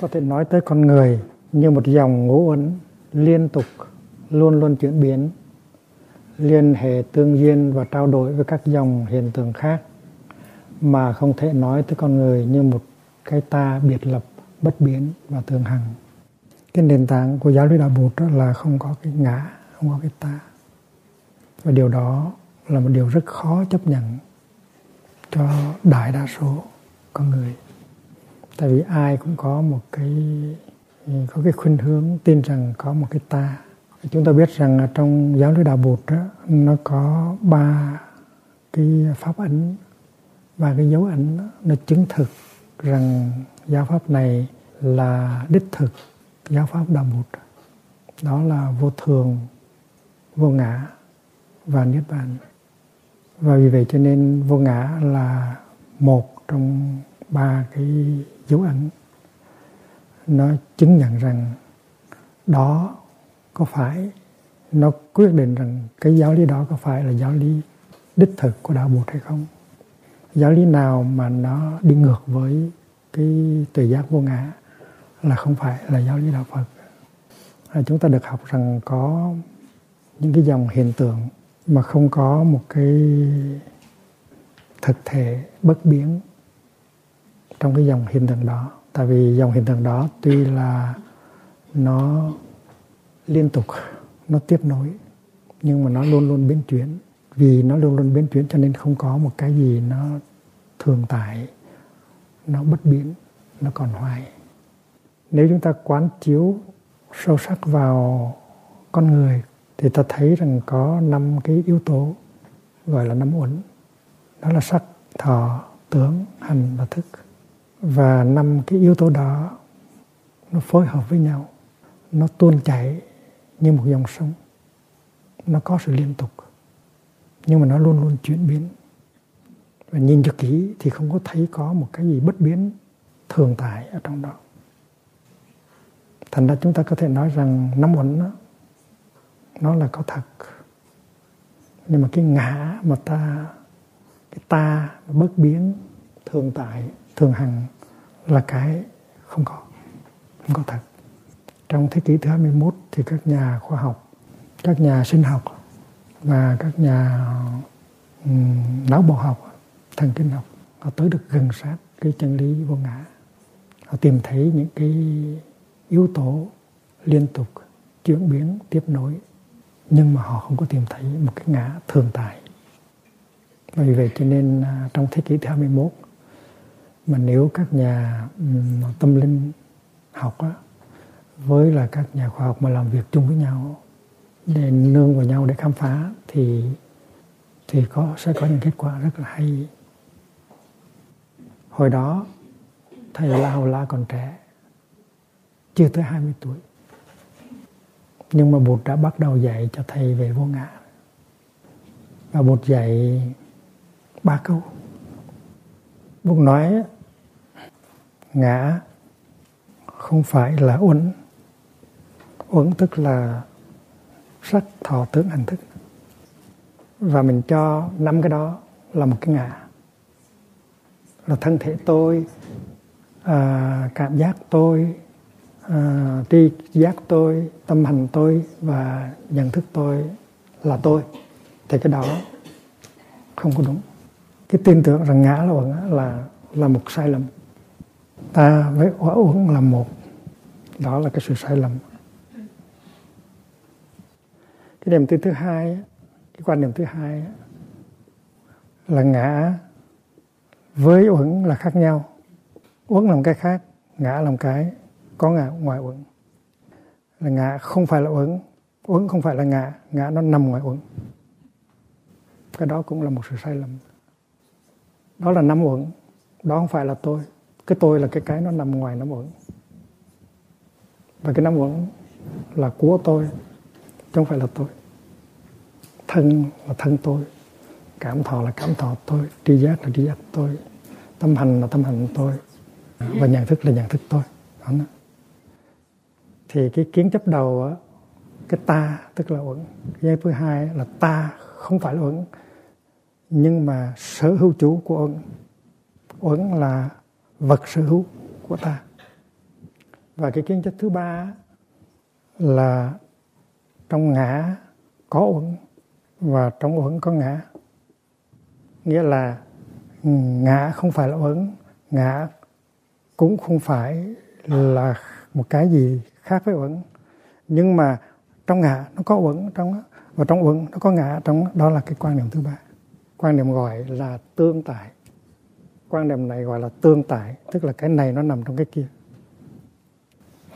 có thể nói tới con người như một dòng ngũ uẩn liên tục luôn luôn chuyển biến, liên hệ tương duyên và trao đổi với các dòng hiện tượng khác, mà không thể nói tới con người như một cái ta biệt lập, bất biến và thường hằng. Cái nền tảng của giáo lý đạo bụt đó là không có cái ngã, không có cái ta. Và điều đó là một điều rất khó chấp nhận cho đại đa số con người tại vì ai cũng có một cái ừ, có cái khuynh hướng tin rằng có một cái ta. Chúng ta biết rằng trong giáo lý đạo bụt đó, nó có ba cái pháp ấn và cái dấu ấn đó, nó chứng thực rằng giáo pháp này là đích thực giáo pháp đạo bụt. Đó là vô thường vô ngã và niết bàn. Và vì vậy cho nên vô ngã là một trong ba cái dấu ấn. Nó chứng nhận rằng đó có phải nó quyết định rằng cái giáo lý đó có phải là giáo lý đích thực của đạo Bụt hay không. Giáo lý nào mà nó đi ngược với cái tự giác vô ngã là không phải là giáo lý đạo Phật. À, chúng ta được học rằng có những cái dòng hiện tượng mà không có một cái thực thể bất biến trong cái dòng hiện tượng đó. Tại vì dòng hiện tượng đó tuy là nó liên tục, nó tiếp nối, nhưng mà nó luôn luôn biến chuyển. Vì nó luôn luôn biến chuyển cho nên không có một cái gì nó thường tại, nó bất biến, nó còn hoài. Nếu chúng ta quán chiếu sâu sắc vào con người thì ta thấy rằng có năm cái yếu tố gọi là năm uẩn. Đó là sắc, thọ, tướng, hành và thức và năm cái yếu tố đó nó phối hợp với nhau nó tuôn chảy như một dòng sông. Nó có sự liên tục nhưng mà nó luôn luôn chuyển biến. Và nhìn cho kỹ thì không có thấy có một cái gì bất biến thường tại ở trong đó. Thành ra chúng ta có thể nói rằng năm uẩn nó, nó là có thật. Nhưng mà cái ngã mà ta cái ta bất biến thường tại thường hằng là cái không có không có thật. Trong thế kỷ thứ 21 thì các nhà khoa học các nhà sinh học và các nhà um, não bộ học thần kinh học họ tới được gần sát cái chân lý vô ngã. Họ tìm thấy những cái yếu tố liên tục chuyển biến tiếp nối nhưng mà họ không có tìm thấy một cái ngã thường tại. Vì vậy cho nên à, trong thế kỷ thứ 21 mà nếu các nhà tâm linh học á, với là các nhà khoa học mà làm việc chung với nhau để nương vào nhau để khám phá thì thì có sẽ có những kết quả rất là hay. Hồi đó thầy La Hầu La còn trẻ chưa tới 20 tuổi. Nhưng mà Bụt đã bắt đầu dạy cho thầy về vô ngã. Và Bụt dạy ba câu. Bụt nói ngã không phải là uẩn. Uẩn tức là sắc thọ tướng hành thức. Và mình cho năm cái đó là một cái ngã. Là thân thể tôi à, cảm giác tôi à, tri giác tôi tâm hành tôi và nhận thức tôi là tôi. Thì cái đó không có đúng. Cái tin tưởng rằng ngã là là là một sai lầm ta với quả uẩn là một. Đó là cái sự sai lầm. Cái niềm tin thứ hai cái quan niệm thứ hai là ngã với uẩn là khác nhau. Uẩn là một cái khác, ngã là một cái. Có ngã ngoài uẩn. Là ngã không phải là uẩn uẩn không phải là ngã. Ngã nó nằm ngoài uẩn. Cái đó cũng là một sự sai lầm. Đó là năm uẩn, đó không phải là tôi cái tôi là cái cái nó nằm ngoài năm uẩn và cái năm uẩn là của tôi, chứ không phải là tôi. Thân là thân tôi, cảm thọ là cảm thọ tôi, tri giác là tri giác tôi, tâm hành là tâm hành tôi, và nhận thức là nhận thức tôi. Đó. thì cái kiến chấp đầu á, cái ta tức là uẩn. Giai thứ hai là ta không phải là uẩn, nhưng mà sở hữu chủ của uẩn. Uẩn là vật sở hữu của ta. Và cái kiến chất thứ ba là trong ngã có uẩn. Và trong uẩn có ngã nghĩa là ngã không phải là uẩn ngã cũng không phải là một cái gì khác với uẩn. Nhưng mà trong ngã nó có uẩn trong và trong uẩn nó có ngã trong đó, đó là cái quan niệm thứ ba. Quan niệm gọi là tương tại quan niệm này gọi là tương tại tức là cái này nó nằm trong cái kia.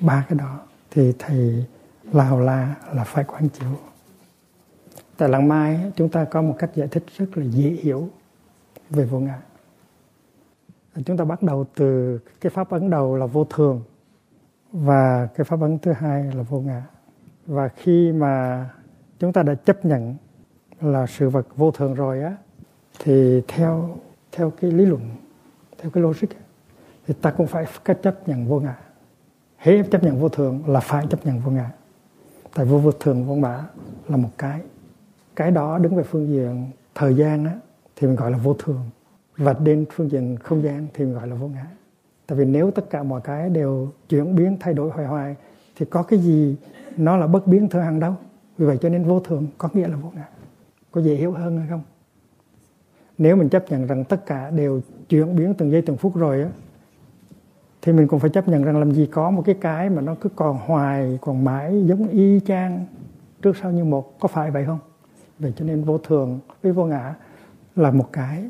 Ba cái đó thì thầy lào la là phải quán chiếu. Tại làng mai chúng ta có một cách giải thích rất là dễ hiểu về vô ngã. Chúng ta bắt đầu từ cái pháp ấn đầu là vô thường và cái pháp ấn thứ hai là vô ngã. Và khi mà chúng ta đã chấp nhận là sự vật vô thường rồi á, thì theo theo cái lý luận theo cái logic thì ta cũng phải cách chấp nhận vô ngã. Hễ chấp nhận vô thường là phải chấp nhận vô ngã. Tại vô vô thường, vô ngã là một cái. Cái đó đứng về phương diện thời gian á, thì mình gọi là vô thường. Và đến phương diện không gian thì mình gọi là vô ngã. Tại vì nếu tất cả mọi cái đều chuyển biến, thay đổi hoài hoài, thì có cái gì nó là bất biến thưa hàng đâu? Vì vậy cho nên vô thường có nghĩa là vô ngã. Có dễ hiểu hơn hay không? Nếu mình chấp nhận rằng tất cả đều chuyển biến từng giây từng phút rồi á thì mình cũng phải chấp nhận rằng làm gì có một cái cái mà nó cứ còn hoài còn mãi giống y chang trước sau như một. Có phải vậy không? Vậy cho nên vô thường với vô ngã là một cái.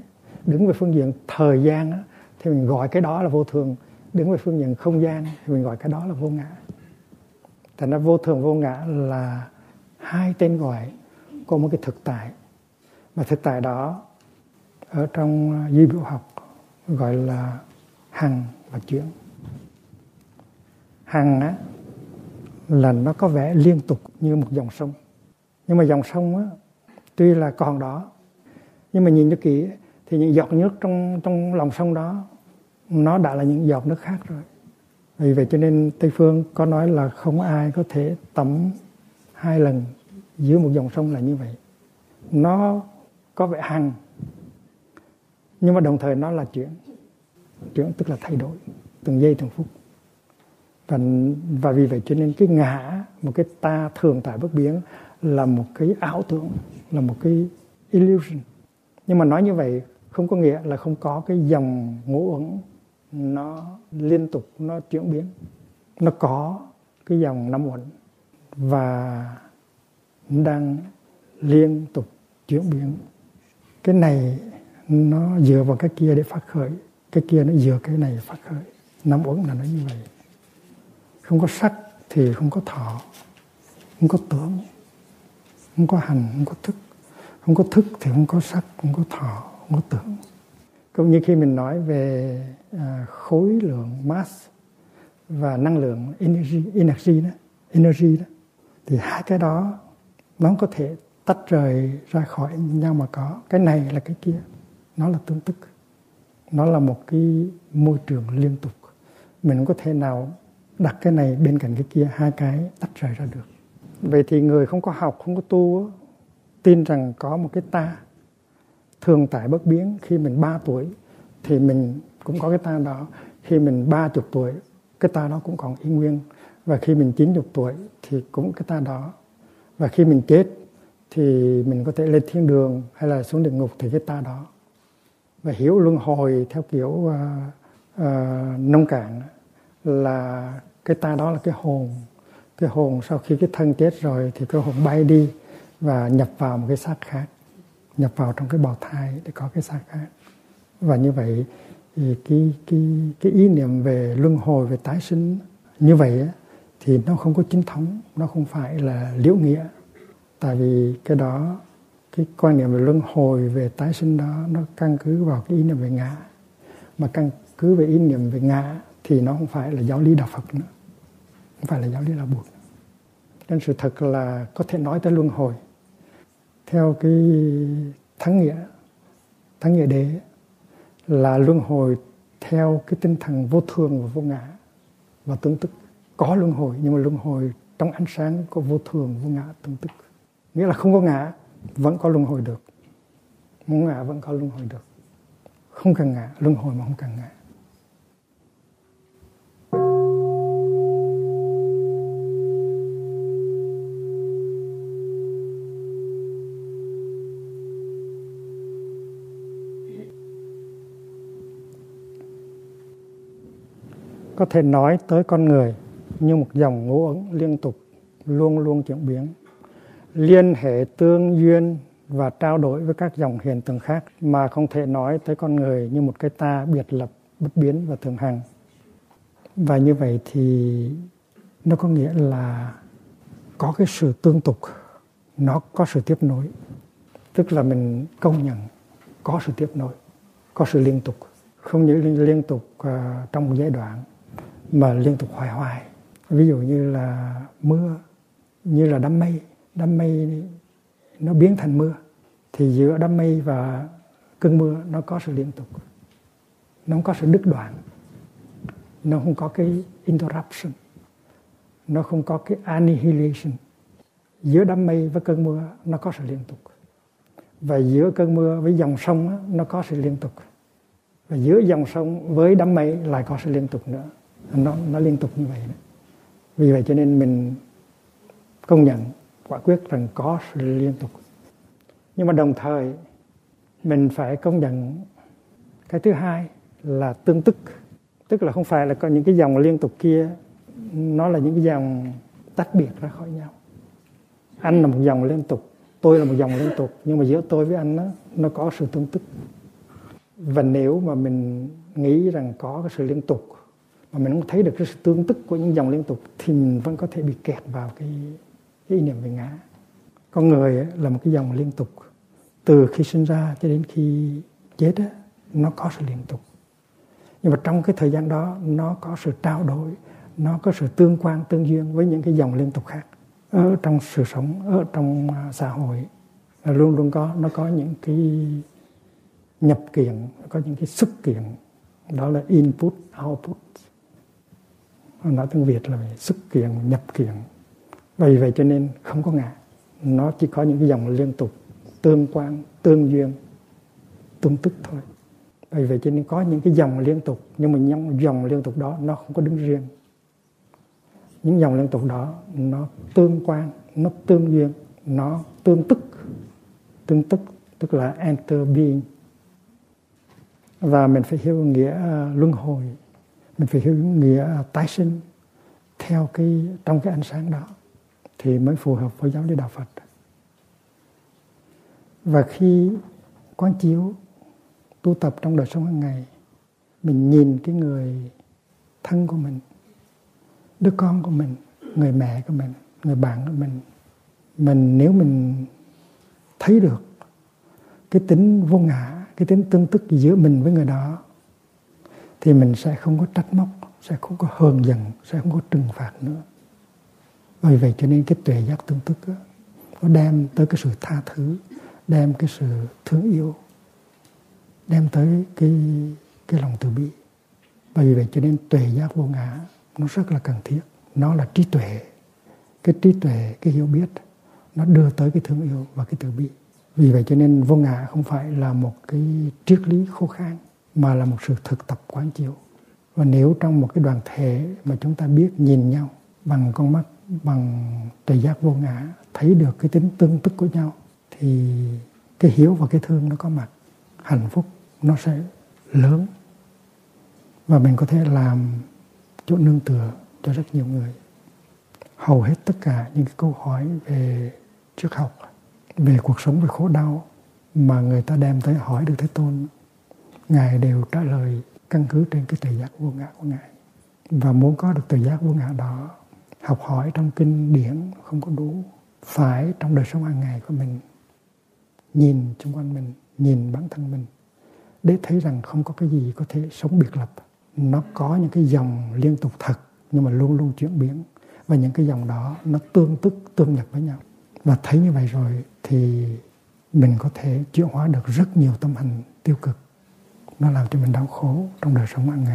Đứng về phương diện thời gian á, thì mình gọi cái đó là vô thường. Đứng về phương diện không gian thì mình gọi cái đó là vô ngã. Thành ra vô thường vô ngã là hai tên gọi của một cái thực tại. Mà thực tại đó ở trong à, duy biểu học, gọi là hằng và chuyển. Hằng á, là nó có vẻ liên tục như một dòng sông. Nhưng mà dòng sông á, tuy là còn đó, nhưng mà nhìn cho kỹ, thì những giọt nước trong trong lòng sông đó, nó đã là những giọt nước khác rồi. Vì vậy cho nên tây phương có nói là không ai có thể tắm hai lần dưới một dòng sông là như vậy. Nó có vẻ hằng nhưng mà đồng thời nó là chuyện chuyện tức là thay đổi từng giây, từng phút. Và và vì vậy cho nên cái ngã, một cái ta thường tại bất biến là một cái ảo tưởng, là một cái illusion. Nhưng mà nói như vậy không có nghĩa là không có cái dòng ngũ uẩn nó liên tục, nó chuyển biến. Nó có cái dòng năm uẩn và đang liên tục chuyển biến. Cái này nó dựa vào cái kia để phát khởi. Cái kia nó dựa cái này phát khởi. Năm uẩn là nó như vậy. Không có sắc thì không có thọ. Không có tưởng. Không có hành không có thức. Không có thức thì không có sắc không có thọ không có tưởng. Cũng như khi mình nói về à, khối lượng mass và năng lượng energy energy đó energy đó thì hai cái đó nó có thể tách rời ra khỏi nhau mà có. Cái này là cái kia nó là tương tức. Nó là một cái môi trường liên tục. Mình không có thể nào đặt cái này bên cạnh cái kia, hai cái tách rời ra được. Vậy thì người không có học, không có tu tin rằng có một cái ta thường tại bất biến. Khi mình 3 tuổi thì mình cũng có cái ta đó. Khi mình ba chục tuổi, cái ta đó cũng còn y nguyên. Và khi mình chín chục tuổi thì cũng cái ta đó. Và khi mình chết thì mình có thể lên thiên đường hay là xuống địa ngục thì cái ta đó và hiểu luân hồi theo kiểu uh, uh, nông cạn là cái ta đó là cái hồn. Cái hồn sau khi cái thân chết rồi thì cái hồn bay đi và nhập vào một cái xác khác nhập vào trong cái bào thai để có cái xác khác. Và như vậy thì cái cái cái ý niệm về luân hồi về tái sinh như vậy thì nó không có chính thống nó không phải là liễu nghĩa. Tại vì cái đó cái quan niệm về luân hồi, về tái sinh đó, nó căn cứ vào cái ý niệm về ngã. Mà căn cứ về ý niệm về ngã thì nó không phải là giáo lý đạo Phật nữa. Không phải là giáo lý đạo buộc nên sự thật là có thể nói tới luân hồi. Theo cái thắng nghĩa thắng nghĩa đế là luân hồi theo cái tinh thần vô thường và vô ngã. Và tương tức có luân hồi, nhưng mà luân hồi trong ánh sáng có vô thường, vô ngã tương tức. Nghĩa là không có ngã vẫn có luân hồi được. Muốn ngã vẫn có luân hồi được. Không cần ngã, luân hồi mà không cần ngã. Có thể nói tới con người như một dòng ngũ ứng liên tục, luôn luôn chuyển biến liên hệ tương duyên và trao đổi với các dòng hiện tượng khác mà không thể nói tới con người như một cái ta biệt lập bất biến và thường hằng. Và như vậy thì nó có nghĩa là có cái sự tương tục nó có sự tiếp nối. Tức là mình công nhận có sự tiếp nối có sự liên tục. Không những liên tục uh, trong một giai đoạn mà liên tục hoài hoài. Ví dụ như là mưa như là đám mây đám mây nó biến thành mưa. Thì giữa đám mây và cơn mưa, nó có sự liên tục. Nó không có sự đứt đoạn. Nó không có cái interruption. Nó không có cái annihilation. Giữa đám mây với cơn mưa, nó có sự liên tục. Và giữa cơn mưa với dòng sông nó có sự liên tục. Và giữa dòng sông với đám mây lại có sự liên tục nữa. Nó nó liên tục như vậy đó. vì vậy cho nên mình công nhận quả quyết rằng có sự liên tục. Nhưng mà đồng thời mình phải công nhận cái thứ hai là tương tức. Tức là không phải là có những cái dòng liên tục kia nó là những cái dòng tách biệt ra khỏi nhau. Anh là một dòng liên tục tôi là một dòng liên tục nhưng mà giữa tôi với anh đó, nó có sự tương tức. Và nếu mà mình nghĩ rằng có cái sự liên tục mà mình không thấy được cái sự tương tức của những dòng liên tục thì mình vẫn có thể bị kẹt vào cái, cái ý niệm về ngã. Con người là một cái dòng liên tục. Từ khi sinh ra cho đến khi chết nó có sự liên tục. Nhưng mà trong cái thời gian đó, nó có sự trao đổi, nó có sự tương quan, tương duyên với những cái dòng liên tục khác. Ở trong sự sống, ở trong à, xã hội, là luôn luôn có, nó có những cái nhập kiện, có những cái xuất kiện. Đó là input, output. Nói tiếng việt là xuất kiện, nhập kiện vì vậy cho nên không có ngã. Nó chỉ có những cái dòng liên tục, tương quan, tương duyên, tương tức thôi. Vì vậy cho nên có những cái dòng liên tục, nhưng mà những dòng liên tục đó nó không có đứng riêng. Những dòng liên tục đó nó tương quan, nó tương duyên, nó tương tức. Tương tức tức là enter being. Và mình phải hiểu nghĩa à, luân hồi. Mình phải hiểu nghĩa tái sinh theo cái, trong cái ánh sáng đó thì mới phù hợp với giáo lý đạo Phật. Và khi quán chiếu, tu tập trong đời sống hàng ngày, mình nhìn cái người thân của mình, đứa con của mình, người mẹ của mình, người bạn của mình mình nếu mình thấy được cái tính vô ngã, cái tính tương tức giữa mình với người đó, thì mình sẽ không có trách móc, sẽ không có hờn giận, sẽ không có trừng phạt nữa vì vậy cho nên cái tuệ giác tương tức đó, nó đem tới cái sự tha thứ đem cái sự thương yêu đem tới cái cái lòng từ bi. Bởi vậy cho nên tuệ giác vô ngã nó rất là cần thiết. Nó là trí tuệ. Cái trí tuệ cái hiểu biết nó đưa tới cái thương yêu và cái từ bi. Vì vậy cho nên vô ngã không phải là một cái triết lý khô khan mà là một sự thực tập quán chiếu. Và nếu trong một cái đoàn thể mà chúng ta biết nhìn nhau bằng con mắt bằng tuệ giác vô ngã, thấy được cái tính tương tức của nhau, thì cái hiếu và cái thương nó có mặt. Hạnh phúc nó sẽ lớn. Và mình có thể làm chỗ nương tựa cho rất nhiều người. Hầu hết tất cả những cái câu hỏi về triết học, về cuộc sống, về khổ đau mà người ta đem tới hỏi được thế tôn, ngài đều trả lời căn cứ trên cái tự giác vô ngã của ngài. Và muốn có được tự giác vô ngã đó học hỏi trong kinh điển, không có đủ phải trong đời sống hàng ngày của mình. Nhìn xung quanh mình, nhìn bản thân mình, để thấy rằng không có cái gì có thể sống biệt lập. Nó có những cái dòng liên tục thật, nhưng mà luôn luôn chuyển biến. Và những cái dòng đó nó tương tức, tương nhập với nhau. Và thấy như vậy rồi thì mình có thể chuyển hóa được rất nhiều tâm hành tiêu cực. Nó làm cho mình đau khổ trong đời sống hàng ngày.